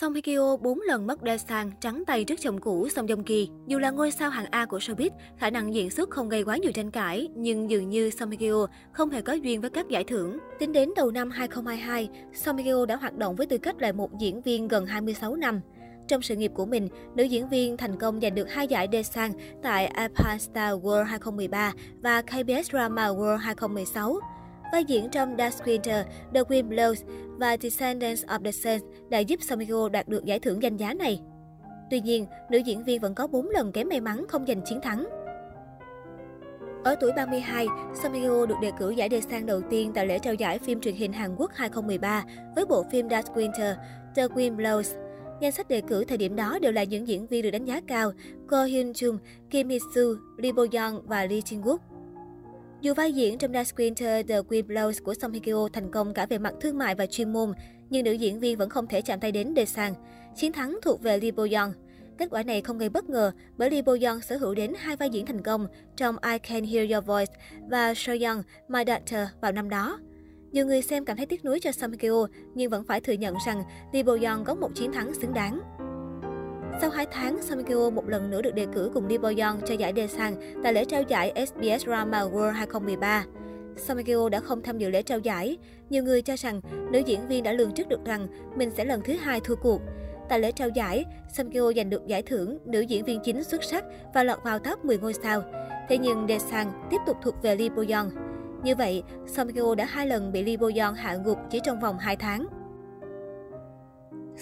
Song Hye Kyo 4 lần mất đe sang, trắng tay trước chồng cũ Song Joong Ki. Dù là ngôi sao hạng A của showbiz, khả năng diễn xuất không gây quá nhiều tranh cãi, nhưng dường như Song Hye Kyo không hề có duyên với các giải thưởng. Tính đến đầu năm 2022, Song Hye Kyo đã hoạt động với tư cách là một diễn viên gần 26 năm. Trong sự nghiệp của mình, nữ diễn viên thành công giành được hai giải Desang tại Japan Star World 2013 và KBS Drama World 2016. Vai diễn trong Dark Winter, The Wind Blows và Descendants of the Sun đã giúp Somiko đạt được giải thưởng danh giá này. Tuy nhiên, nữ diễn viên vẫn có 4 lần kém may mắn không giành chiến thắng. Ở tuổi 32, Somiko được đề cử giải đề sang đầu tiên tại lễ trao giải phim truyền hình Hàn Quốc 2013 với bộ phim Dark Winter, The Wind Blows. Danh sách đề cử thời điểm đó đều là những diễn viên được đánh giá cao, Ko Hyun Jung, Kim Hee Soo, Lee Bo Young và Lee Jin Wook. Dù vai diễn trong Das Winter The queen Blows của Song Hye Kyo thành công cả về mặt thương mại và chuyên môn, nhưng nữ diễn viên vẫn không thể chạm tay đến Dae-sang. Chiến thắng thuộc về Lee Bo Young. Kết quả này không gây bất ngờ bởi Lee Bo Young sở hữu đến hai vai diễn thành công trong I Can Hear Your Voice và So Young, My Daughter vào năm đó. Nhiều người xem cảm thấy tiếc nuối cho Song Hye Kyo, nhưng vẫn phải thừa nhận rằng Lee Bo Young có một chiến thắng xứng đáng. Sau 2 tháng, Song Kyo một lần nữa được đề cử cùng Lee Bo Young cho giải Daesang tại lễ trao giải SBS Drama World 2013. Song Kyo đã không tham dự lễ trao giải. Nhiều người cho rằng nữ diễn viên đã lường trước được rằng mình sẽ lần thứ hai thua cuộc. Tại lễ trao giải, Song Kyo giành được giải thưởng nữ diễn viên chính xuất sắc và lọt vào top 10 ngôi sao. Thế nhưng Daesang tiếp tục thuộc về Lee Bo Young. Như vậy, Song Kyo đã hai lần bị Lee Bo Young hạ gục chỉ trong vòng 2 tháng.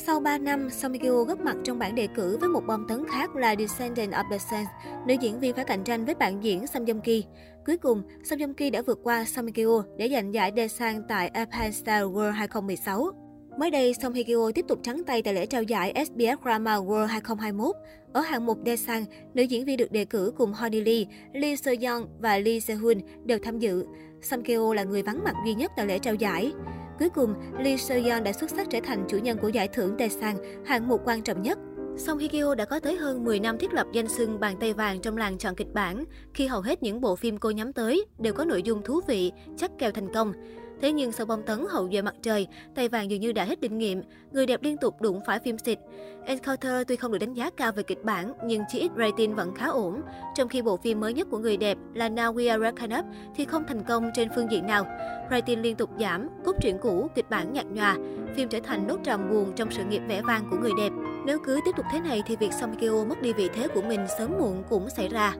Sau 3 năm, Song Hye Kyo góp mặt trong bảng đề cử với một bom tấn khác là Descendant of the Sun. Nữ diễn viên phải cạnh tranh với bạn diễn Song Joong Ki. Cuối cùng, Song Joong Ki đã vượt qua Song Hye Kyo để giành giải Desan tại Japan Star World 2016. Mới đây, Song Hye Kyo tiếp tục trắng tay tại lễ trao giải SBS Drama World 2021. Ở hạng mục Daesang, nữ diễn viên được đề cử cùng Honey Lee, Lee Seo Young và Lee Se Hoon đều tham dự. Song Hye Kyo là người vắng mặt duy nhất tại lễ trao giải. Cuối cùng, Lee Seo-yeon đã xuất sắc trở thành chủ nhân của giải thưởng Daesan, hạng mục quan trọng nhất. Song Hye Kyo đã có tới hơn 10 năm thiết lập danh xưng bàn tay vàng trong làng chọn kịch bản, khi hầu hết những bộ phim cô nhắm tới đều có nội dung thú vị, chắc kèo thành công. Thế nhưng sau bom tấn hậu duệ mặt trời, tay vàng dường như đã hết kinh nghiệm, người đẹp liên tục đụng phải phim xịt. Encounter tuy không được đánh giá cao về kịch bản, nhưng chỉ ít rating vẫn khá ổn. Trong khi bộ phim mới nhất của người đẹp là Now We Are Reckoned Up thì không thành công trên phương diện nào. Rating liên tục giảm, truyện cũ, kịch bản nhạt nhòa. Phim trở thành nốt trầm buồn trong sự nghiệp vẻ vang của người đẹp. Nếu cứ tiếp tục thế này thì việc Song Kyo mất đi vị thế của mình sớm muộn cũng xảy ra.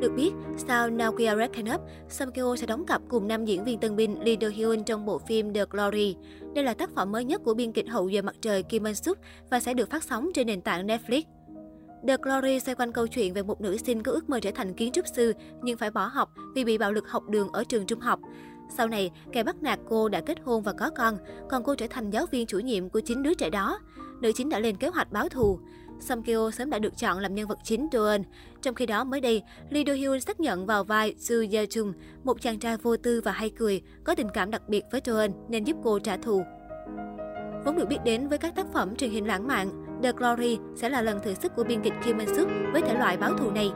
Được biết, sau Naokia Reckon Up, Song Kyo sẽ đóng cặp cùng nam diễn viên tân binh Lee Do Hyun trong bộ phim The Glory. Đây là tác phẩm mới nhất của biên kịch hậu duệ mặt trời Kim Eun Suk và sẽ được phát sóng trên nền tảng Netflix. The Glory xoay quanh câu chuyện về một nữ sinh có ước mơ trở thành kiến trúc sư nhưng phải bỏ học vì bị bạo lực học đường ở trường trung học. Sau này, kẻ bắt nạt cô đã kết hôn và có con, còn cô trở thành giáo viên chủ nhiệm của chính đứa trẻ đó. Nữ chính đã lên kế hoạch báo thù. Song Kyo sớm đã được chọn làm nhân vật chính Doeon. Trong khi đó mới đây, Lee Do Hyun xác nhận vào vai Soo Ye Chung, một chàng trai vô tư và hay cười, có tình cảm đặc biệt với Doeon nên giúp cô trả thù. Vốn được biết đến với các tác phẩm truyền hình lãng mạn, The Glory sẽ là lần thử sức của biên kịch Kim Min Suk với thể loại báo thù này.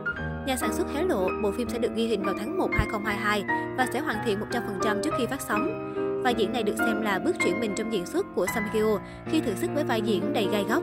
Nhà sản xuất hé lộ, bộ phim sẽ được ghi hình vào tháng 1 2022 và sẽ hoàn thiện 100% trước khi phát sóng. Vai diễn này được xem là bước chuyển mình trong diễn xuất của Sam Hye Kyo khi thử sức với vai diễn đầy gai góc.